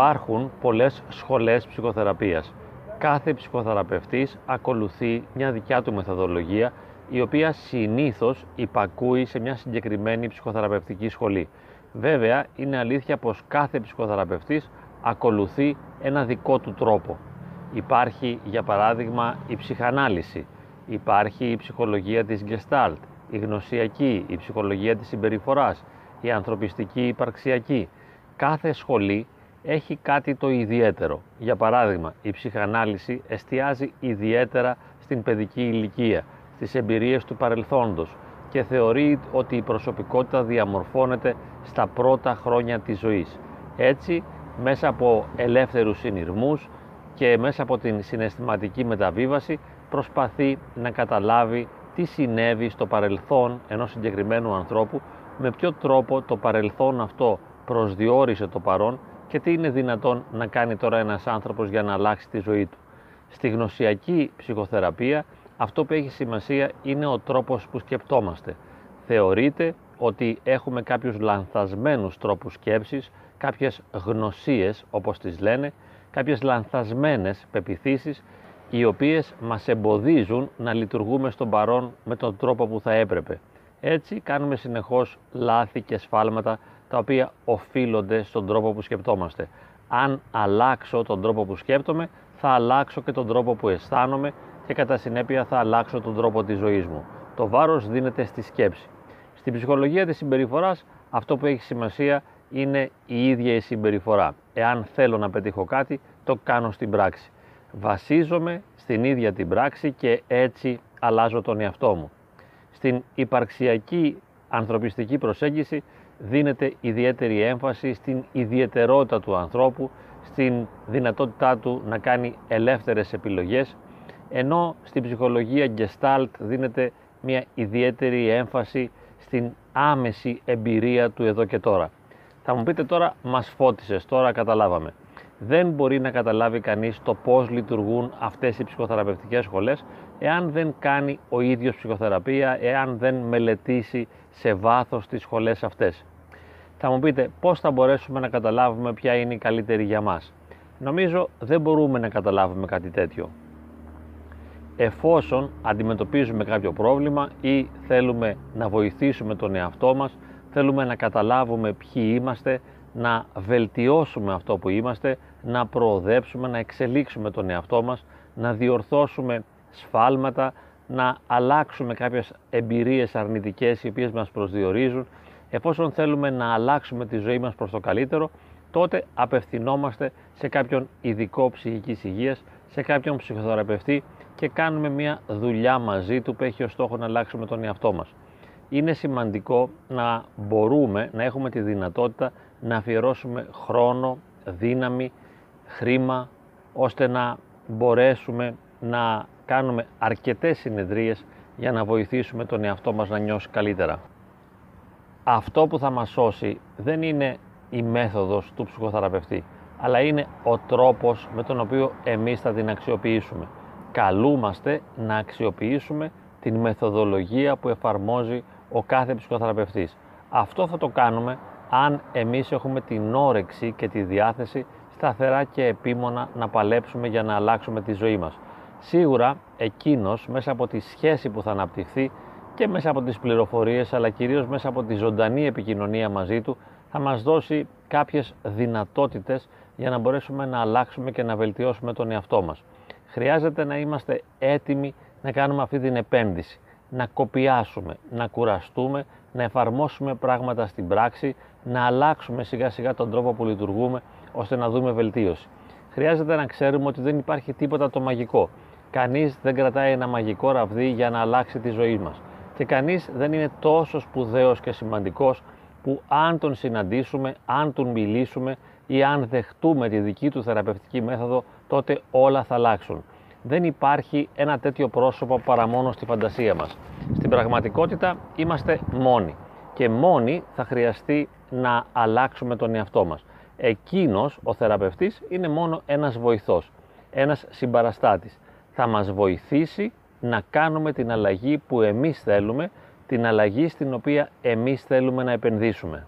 Υπάρχουν πολλές σχολές ψυχοθεραπείας. Κάθε ψυχοθεραπευτής ακολουθεί μια δικιά του μεθοδολογία η οποία συνήθως υπακούει σε μια συγκεκριμένη ψυχοθεραπευτική σχολή. Βέβαια, είναι αλήθεια πως κάθε ψυχοθεραπευτής ακολουθεί ένα δικό του τρόπο. Υπάρχει, για παράδειγμα, η ψυχανάλυση, υπάρχει η ψυχολογία της Gestalt, η γνωσιακή, η ψυχολογία της συμπεριφοράς, η ανθρωπιστική υπαρξιακή. Κάθε σχολή έχει κάτι το ιδιαίτερο. Για παράδειγμα, η ψυχανάλυση εστιάζει ιδιαίτερα στην παιδική ηλικία, στις εμπειρίες του παρελθόντος και θεωρεί ότι η προσωπικότητα διαμορφώνεται στα πρώτα χρόνια της ζωής. Έτσι, μέσα από ελεύθερους συνειρμούς και μέσα από την συναισθηματική μεταβίβαση προσπαθεί να καταλάβει τι συνέβη στο παρελθόν ενός συγκεκριμένου ανθρώπου, με ποιο τρόπο το παρελθόν αυτό προσδιορίσε το παρόν και τι είναι δυνατόν να κάνει τώρα ένας άνθρωπος για να αλλάξει τη ζωή του. Στη γνωσιακή ψυχοθεραπεία αυτό που έχει σημασία είναι ο τρόπος που σκεπτόμαστε. Θεωρείται ότι έχουμε κάποιους λανθασμένους τρόπους σκέψης, κάποιες γνωσίες όπως τις λένε, κάποιες λανθασμένες πεπιθήσεις οι οποίες μας εμποδίζουν να λειτουργούμε στον παρόν με τον τρόπο που θα έπρεπε. Έτσι κάνουμε συνεχώς λάθη και σφάλματα τα οποία οφείλονται στον τρόπο που σκεπτόμαστε. Αν αλλάξω τον τρόπο που σκέπτομαι, θα αλλάξω και τον τρόπο που αισθάνομαι και κατά συνέπεια θα αλλάξω τον τρόπο της ζωής μου. Το βάρος δίνεται στη σκέψη. Στην ψυχολογία της συμπεριφοράς αυτό που έχει σημασία είναι η ίδια η συμπεριφορά. Εάν θέλω να πετύχω κάτι, το κάνω στην πράξη. Βασίζομαι στην ίδια την πράξη και έτσι αλλάζω τον εαυτό μου. Στην υπαρξιακή ανθρωπιστική προσέγγιση δίνεται ιδιαίτερη έμφαση στην ιδιαιτερότητα του ανθρώπου, στην δυνατότητά του να κάνει ελεύθερες επιλογές, ενώ στην ψυχολογία Gestalt δίνεται μια ιδιαίτερη έμφαση στην άμεση εμπειρία του εδώ και τώρα. Θα μου πείτε τώρα, μας φώτισες, τώρα καταλάβαμε. Δεν μπορεί να καταλάβει κανείς το πώς λειτουργούν αυτές οι ψυχοθεραπευτικές σχολές εάν δεν κάνει ο ίδιος ψυχοθεραπεία, εάν δεν μελετήσει σε βάθος τις σχολές αυτές. Θα μου πείτε πώς θα μπορέσουμε να καταλάβουμε ποια είναι η καλύτερη για μας; Νομίζω δεν μπορούμε να καταλάβουμε κάτι τέτοιο. Εφόσον αντιμετωπίζουμε κάποιο πρόβλημα ή θέλουμε να βοηθήσουμε τον εαυτό μας, θέλουμε να καταλάβουμε ποιοι είμαστε, να βελτιώσουμε αυτό που είμαστε, να προοδέψουμε, να εξελίξουμε τον εαυτό μας, να διορθώσουμε σφάλματα, να αλλάξουμε κάποιες εμπειρίες αρνητικές οι οποίες μας προσδιορίζουν εφόσον θέλουμε να αλλάξουμε τη ζωή μας προς το καλύτερο, τότε απευθυνόμαστε σε κάποιον ειδικό ψυχικής υγείας, σε κάποιον ψυχοθεραπευτή και κάνουμε μια δουλειά μαζί του που έχει ως στόχο να αλλάξουμε τον εαυτό μας. Είναι σημαντικό να μπορούμε να έχουμε τη δυνατότητα να αφιερώσουμε χρόνο, δύναμη, χρήμα, ώστε να μπορέσουμε να κάνουμε αρκετές συνεδρίες για να βοηθήσουμε τον εαυτό μας να νιώσει καλύτερα αυτό που θα μας σώσει δεν είναι η μέθοδος του ψυχοθεραπευτή, αλλά είναι ο τρόπος με τον οποίο εμείς θα την αξιοποιήσουμε. Καλούμαστε να αξιοποιήσουμε την μεθοδολογία που εφαρμόζει ο κάθε ψυχοθεραπευτής. Αυτό θα το κάνουμε αν εμείς έχουμε την όρεξη και τη διάθεση σταθερά και επίμονα να παλέψουμε για να αλλάξουμε τη ζωή μας. Σίγουρα εκείνος μέσα από τη σχέση που θα αναπτυχθεί και μέσα από τις πληροφορίες αλλά κυρίως μέσα από τη ζωντανή επικοινωνία μαζί του θα μας δώσει κάποιες δυνατότητες για να μπορέσουμε να αλλάξουμε και να βελτιώσουμε τον εαυτό μας. Χρειάζεται να είμαστε έτοιμοι να κάνουμε αυτή την επένδυση, να κοπιάσουμε, να κουραστούμε, να εφαρμόσουμε πράγματα στην πράξη, να αλλάξουμε σιγά σιγά τον τρόπο που λειτουργούμε ώστε να δούμε βελτίωση. Χρειάζεται να ξέρουμε ότι δεν υπάρχει τίποτα το μαγικό. Κανείς δεν κρατάει ένα μαγικό ραβδί για να αλλάξει τη ζωή μας και κανείς δεν είναι τόσο σπουδαίος και σημαντικός που αν τον συναντήσουμε, αν τον μιλήσουμε ή αν δεχτούμε τη δική του θεραπευτική μέθοδο, τότε όλα θα αλλάξουν. Δεν υπάρχει ένα τέτοιο πρόσωπο παρά μόνο στη φαντασία μας. Στην πραγματικότητα είμαστε μόνοι και μόνοι θα χρειαστεί να αλλάξουμε τον εαυτό μας. Εκείνος, ο θεραπευτής, είναι μόνο ένας βοηθός, ένας συμπαραστάτης. Θα μας βοηθήσει να κάνουμε την αλλαγή που εμείς θέλουμε, την αλλαγή στην οποία εμείς θέλουμε να επενδύσουμε.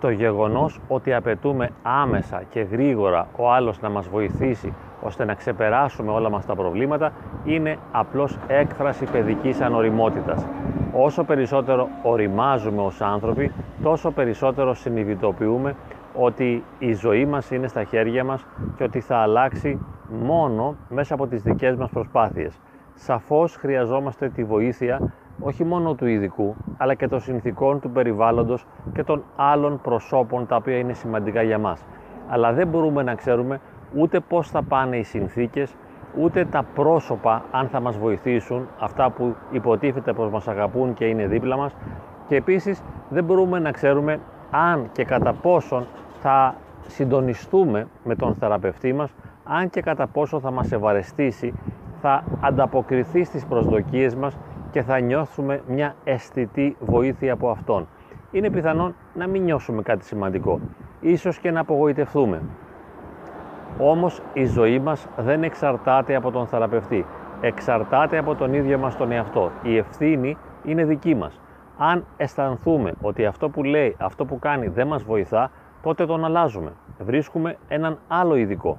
το γεγονός ότι απαιτούμε άμεσα και γρήγορα ο άλλος να μας βοηθήσει ώστε να ξεπεράσουμε όλα μας τα προβλήματα είναι απλώς έκφραση παιδικής ανοριμότητας. Όσο περισσότερο οριμάζουμε ως άνθρωποι, τόσο περισσότερο συνειδητοποιούμε ότι η ζωή μας είναι στα χέρια μας και ότι θα αλλάξει μόνο μέσα από τις δικές μας προσπάθειες. Σαφώς χρειαζόμαστε τη βοήθεια όχι μόνο του ειδικού, αλλά και των συνθήκων του περιβάλλοντος και των άλλων προσώπων τα οποία είναι σημαντικά για μας. Αλλά δεν μπορούμε να ξέρουμε ούτε πώς θα πάνε οι συνθήκες, ούτε τα πρόσωπα αν θα μας βοηθήσουν, αυτά που υποτίθεται πως μας αγαπούν και είναι δίπλα μας και επίσης δεν μπορούμε να ξέρουμε αν και κατά πόσον θα συντονιστούμε με τον θεραπευτή μας, αν και κατά πόσο θα μας ευαρεστήσει, θα ανταποκριθεί στις προσδοκίες μας και θα νιώθουμε μια αισθητή βοήθεια από Αυτόν. Είναι πιθανόν να μην νιώσουμε κάτι σημαντικό, ίσως και να απογοητευτούμε. Όμως η ζωή μας δεν εξαρτάται από τον θεραπευτή, εξαρτάται από τον ίδιο μας τον εαυτό. Η ευθύνη είναι δική μας. Αν αισθανθούμε ότι αυτό που λέει, αυτό που κάνει δεν μας βοηθά, τότε τον αλλάζουμε. Βρίσκουμε έναν άλλο ειδικό.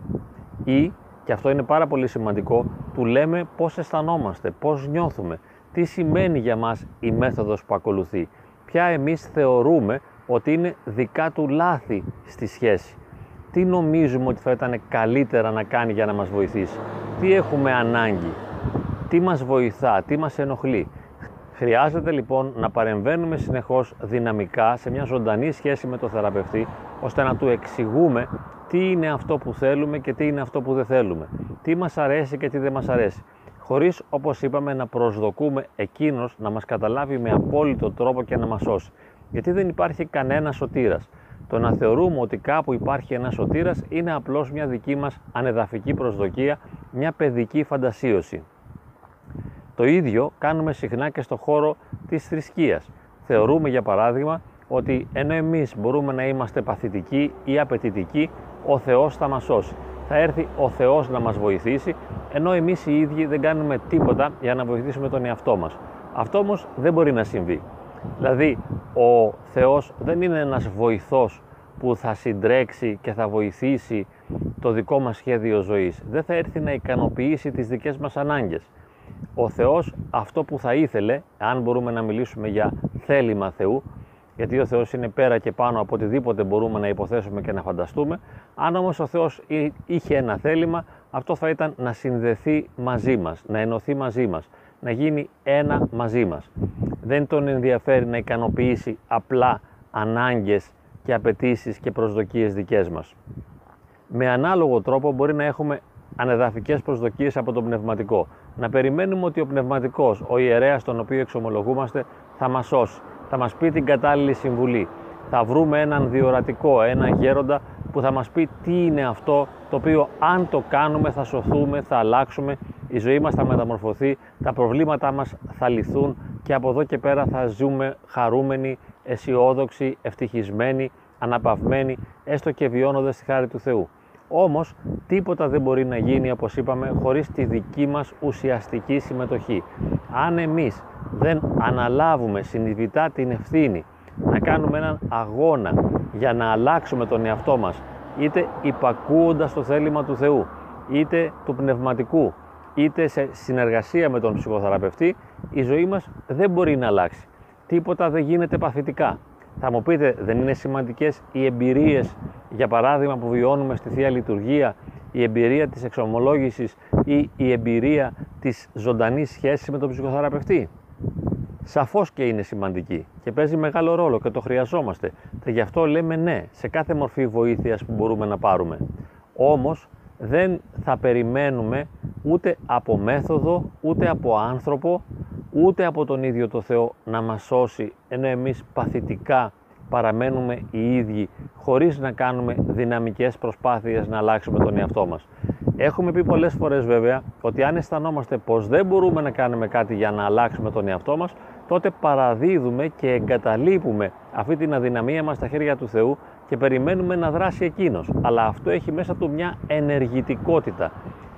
Ή, και αυτό είναι πάρα πολύ σημαντικό, του λέμε πώς αισθανόμαστε, πώς νιώθουμε, τι σημαίνει για μας η μέθοδος που ακολουθεί, ποια εμείς θεωρούμε ότι είναι δικά του λάθη στη σχέση, τι νομίζουμε ότι θα ήταν καλύτερα να κάνει για να μας βοηθήσει, τι έχουμε ανάγκη, τι μας βοηθά, τι μας ενοχλεί. Χρειάζεται λοιπόν να παρεμβαίνουμε συνεχώς δυναμικά σε μια ζωντανή σχέση με τον θεραπευτή, ώστε να του εξηγούμε τι είναι αυτό που θέλουμε και τι είναι αυτό που δεν θέλουμε, τι μας αρέσει και τι δεν μας αρέσει χωρίς όπως είπαμε να προσδοκούμε εκείνος να μας καταλάβει με απόλυτο τρόπο και να μας σώσει. Γιατί δεν υπάρχει κανένα σωτήρας. Το να θεωρούμε ότι κάπου υπάρχει ένα σωτήρας είναι απλώς μια δική μας ανεδαφική προσδοκία, μια παιδική φαντασίωση. Το ίδιο κάνουμε συχνά και στο χώρο της θρησκείας. Θεωρούμε για παράδειγμα ότι ενώ εμείς μπορούμε να είμαστε παθητικοί ή απαιτητικοί, ο Θεός θα μας σώσει θα έρθει ο Θεός να μας βοηθήσει, ενώ εμείς οι ίδιοι δεν κάνουμε τίποτα για να βοηθήσουμε τον εαυτό μας. Αυτό όμως δεν μπορεί να συμβεί. Δηλαδή, ο Θεός δεν είναι ένας βοηθός που θα συντρέξει και θα βοηθήσει το δικό μας σχέδιο ζωής. Δεν θα έρθει να ικανοποιήσει τις δικές μας ανάγκες. Ο Θεός αυτό που θα ήθελε, αν μπορούμε να μιλήσουμε για θέλημα Θεού, γιατί ο Θεός είναι πέρα και πάνω από οτιδήποτε μπορούμε να υποθέσουμε και να φανταστούμε. Αν όμως ο Θεός είχε ένα θέλημα, αυτό θα ήταν να συνδεθεί μαζί μας, να ενωθεί μαζί μας, να γίνει ένα μαζί μας. Δεν τον ενδιαφέρει να ικανοποιήσει απλά ανάγκες και απαιτήσεις και προσδοκίες δικές μας. Με ανάλογο τρόπο μπορεί να έχουμε ανεδαφικές προσδοκίες από τον πνευματικό. Να περιμένουμε ότι ο πνευματικός, ο ιερέας τον οποίο εξομολογούμαστε, θα μας σώσει θα μας πει την κατάλληλη συμβουλή. Θα βρούμε έναν διορατικό, έναν γέροντα που θα μας πει τι είναι αυτό το οποίο αν το κάνουμε θα σωθούμε, θα αλλάξουμε, η ζωή μας θα μεταμορφωθεί, τα προβλήματά μας θα λυθούν και από εδώ και πέρα θα ζούμε χαρούμενοι, αισιόδοξοι, ευτυχισμένοι, αναπαυμένοι, έστω και βιώνοντας τη χάρη του Θεού. Όμως τίποτα δεν μπορεί να γίνει όπως είπαμε χωρίς τη δική μας ουσιαστική συμμετοχή. Αν εμείς δεν αναλάβουμε συνειδητά την ευθύνη να κάνουμε έναν αγώνα για να αλλάξουμε τον εαυτό μας είτε υπακούοντας το θέλημα του Θεού είτε του πνευματικού είτε σε συνεργασία με τον ψυχοθεραπευτή η ζωή μας δεν μπορεί να αλλάξει. Τίποτα δεν γίνεται παθητικά. Θα μου πείτε, δεν είναι σημαντικές οι εμπειρίες, για παράδειγμα, που βιώνουμε στη Θεία Λειτουργία, η εμπειρία της εξομολόγησης ή η εμπειρία της ζωντανής σχέσης με τον ψυχοθεραπευτή; Σαφώς και είναι σημαντική και παίζει μεγάλο ρόλο και το χρειαζόμαστε και γι' αυτό λέμε ναι σε κάθε μορφή βοήθειας που μπορούμε να πάρουμε. Όμως δεν θα περιμένουμε ούτε από μέθοδο, ούτε από άνθρωπο, ούτε από τον ίδιο το Θεό να μας σώσει, ενώ εμείς παθητικά παραμένουμε οι ίδιοι, χωρίς να κάνουμε δυναμικές προσπάθειες να αλλάξουμε τον εαυτό μας. Έχουμε πει πολλές φορές βέβαια ότι αν αισθανόμαστε πως δεν μπορούμε να κάνουμε κάτι για να αλλάξουμε τον εαυτό μας, τότε παραδίδουμε και εγκαταλείπουμε αυτή την αδυναμία μας στα χέρια του Θεού και περιμένουμε να δράσει Εκείνος. Αλλά αυτό έχει μέσα του μια ενεργητικότητα.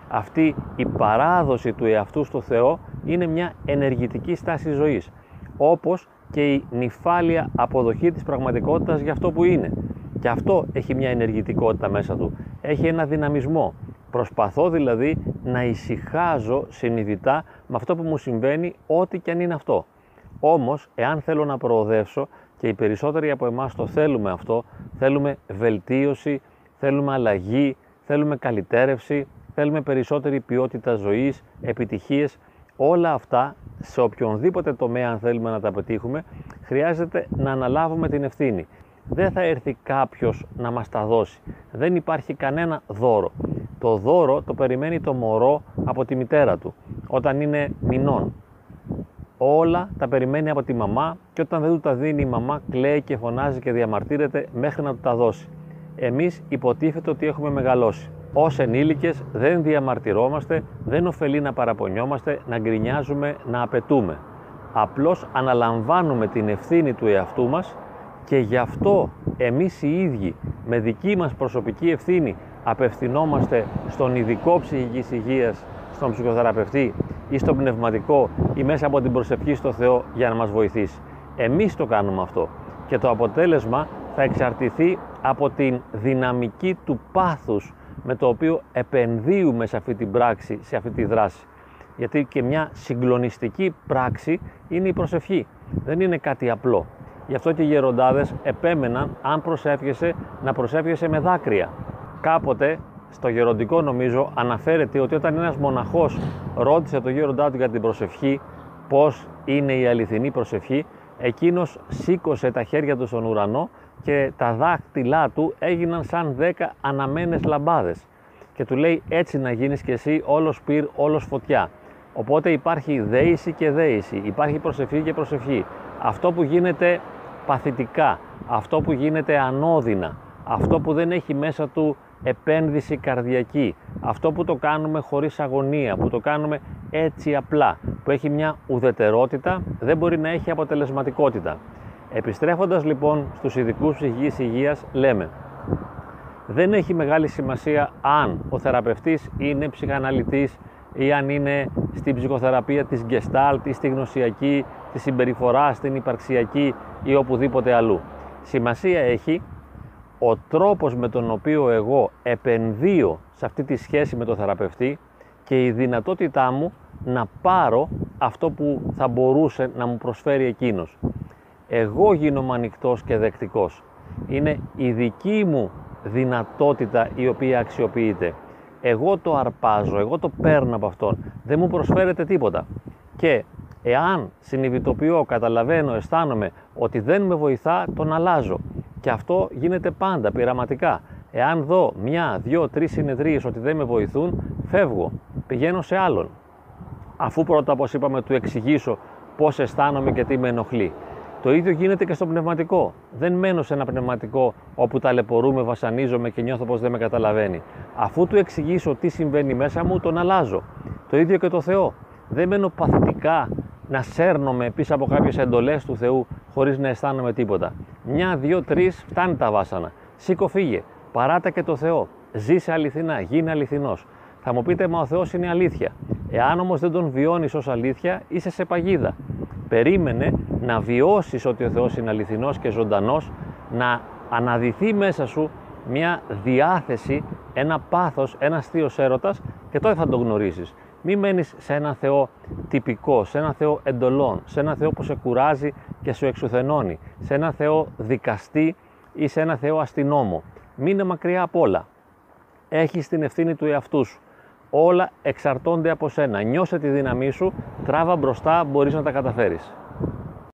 Αυτή η παράδοση του εαυτού στο Θεό είναι μια ενεργητική στάση ζωής. Όπως και η νυφάλια αποδοχή της πραγματικότητας για αυτό που είναι. Και αυτό έχει μια ενεργητικότητα μέσα του. Έχει ένα δυναμισμό. Προσπαθώ δηλαδή να ησυχάζω συνειδητά με αυτό που μου συμβαίνει, ό,τι και αν είναι αυτό. Όμως, εάν θέλω να προοδεύσω και οι περισσότεροι από εμάς το θέλουμε αυτό, θέλουμε βελτίωση, θέλουμε αλλαγή, θέλουμε καλυτέρευση, θέλουμε περισσότερη ποιότητα ζωής, επιτυχίες, όλα αυτά σε οποιονδήποτε τομέα αν θέλουμε να τα πετύχουμε, χρειάζεται να αναλάβουμε την ευθύνη. Δεν θα έρθει κάποιος να μας τα δώσει. Δεν υπάρχει κανένα δώρο. Το δώρο το περιμένει το μωρό από τη μητέρα του, όταν είναι μηνών. Όλα τα περιμένει από τη μαμά και όταν δεν του τα δίνει η μαμά κλαίει και φωνάζει και διαμαρτύρεται μέχρι να του τα δώσει. Εμείς υποτίθεται ότι έχουμε μεγαλώσει. Ω ενήλικες δεν διαμαρτυρόμαστε, δεν ωφελεί να παραπονιόμαστε, να γκρινιάζουμε, να απαιτούμε. Απλώς αναλαμβάνουμε την ευθύνη του εαυτού μας και γι' αυτό εμείς οι ίδιοι με δική μας προσωπική ευθύνη απευθυνόμαστε στον ειδικό ψυχικής υγείας, στον ψυχοθεραπευτή ή στον πνευματικό ή μέσα από την προσευχή στο Θεό για να μας βοηθήσει. Εμείς το κάνουμε αυτό και το αποτέλεσμα θα εξαρτηθεί από την δυναμική του πάθους με το οποίο επενδύουμε σε αυτή την πράξη, σε αυτή τη δράση. Γιατί και μια συγκλονιστική πράξη είναι η προσευχή. Δεν είναι κάτι απλό. Γι' αυτό και οι γεροντάδες επέμεναν αν προσεύχεσαι να προσεύχεσαι με δάκρυα. Κάποτε στο γεροντικό νομίζω αναφέρεται ότι όταν ένας μοναχός ρώτησε το γέροντά του για την προσευχή πώς είναι η αληθινή προσευχή εκείνος σήκωσε τα χέρια του στον ουρανό και τα δάχτυλά του έγιναν σαν δέκα αναμένες λαμπάδες και του λέει έτσι να γίνεις και εσύ όλος πυρ, όλος φωτιά. Οπότε υπάρχει δέηση και δέηση, υπάρχει προσευχή και προσευχή. Αυτό που γίνεται παθητικά, αυτό που γίνεται ανώδυνα, αυτό που δεν έχει μέσα του επένδυση καρδιακή, αυτό που το κάνουμε χωρίς αγωνία, που το κάνουμε έτσι απλά, που έχει μια ουδετερότητα, δεν μπορεί να έχει αποτελεσματικότητα. Επιστρέφοντας λοιπόν στους ειδικούς ψυχικής υγείας λέμε δεν έχει μεγάλη σημασία αν ο θεραπευτής είναι ψυχαναλυτής ή αν είναι στην ψυχοθεραπεία της Gestalt ή στη γνωσιακή, τη συμπεριφορά, στην υπαρξιακή ή οπουδήποτε αλλού. Σημασία έχει ο τρόπος με τον οποίο εγώ επενδύω σε αυτή τη σχέση με τον θεραπευτή και η δυνατότητά μου να πάρω αυτό που θα μπορούσε να μου προσφέρει εκείνος εγώ γίνομαι ανοιχτός και δεκτικός. Είναι η δική μου δυνατότητα η οποία αξιοποιείται. Εγώ το αρπάζω, εγώ το παίρνω από αυτόν. Δεν μου προσφέρεται τίποτα. Και εάν συνειδητοποιώ, καταλαβαίνω, αισθάνομαι ότι δεν με βοηθά, τον αλλάζω. Και αυτό γίνεται πάντα, πειραματικά. Εάν δω μια, δυο, τρεις συνεδρίες ότι δεν με βοηθούν, φεύγω, πηγαίνω σε άλλον. Αφού πρώτα, όπως είπαμε, του εξηγήσω πώς αισθάνομαι και τι με ενοχλεί. Το ίδιο γίνεται και στο πνευματικό. Δεν μένω σε ένα πνευματικό όπου ταλαιπωρούμε, βασανίζομαι και νιώθω πως δεν με καταλαβαίνει. Αφού του εξηγήσω τι συμβαίνει μέσα μου, τον αλλάζω. Το ίδιο και το Θεό. Δεν μένω παθητικά να σέρνομαι πίσω από κάποιες εντολές του Θεού χωρίς να αισθάνομαι τίποτα. Μια, δύο, τρεις, φτάνει τα βάσανα. Σήκω, φύγε. Παράτα και το Θεό. Ζήσε αληθινά, γίνε αληθινός. Θα μου πείτε, μα ο Θεός είναι αλήθεια. Εάν όμως δεν τον βιώνεις ως αλήθεια, είσαι σε παγίδα. Περίμενε να βιώσεις ότι ο Θεός είναι αληθινός και ζωντανός, να αναδυθεί μέσα σου μια διάθεση, ένα πάθος, ένα θείος έρωτας και τότε θα τον γνωρίσεις. Μη μένεις σε ένα Θεό τυπικό, σε ένα Θεό εντολών, σε ένα Θεό που σε κουράζει και σου εξουθενώνει, σε ένα Θεό δικαστή ή σε ένα Θεό αστυνόμο. Μείνε μακριά από όλα. Έχεις την ευθύνη του εαυτού σου. Όλα εξαρτώνται από σένα. Νιώσε τη δύναμή σου, τράβα μπροστά, μπορείς να τα καταφέρεις.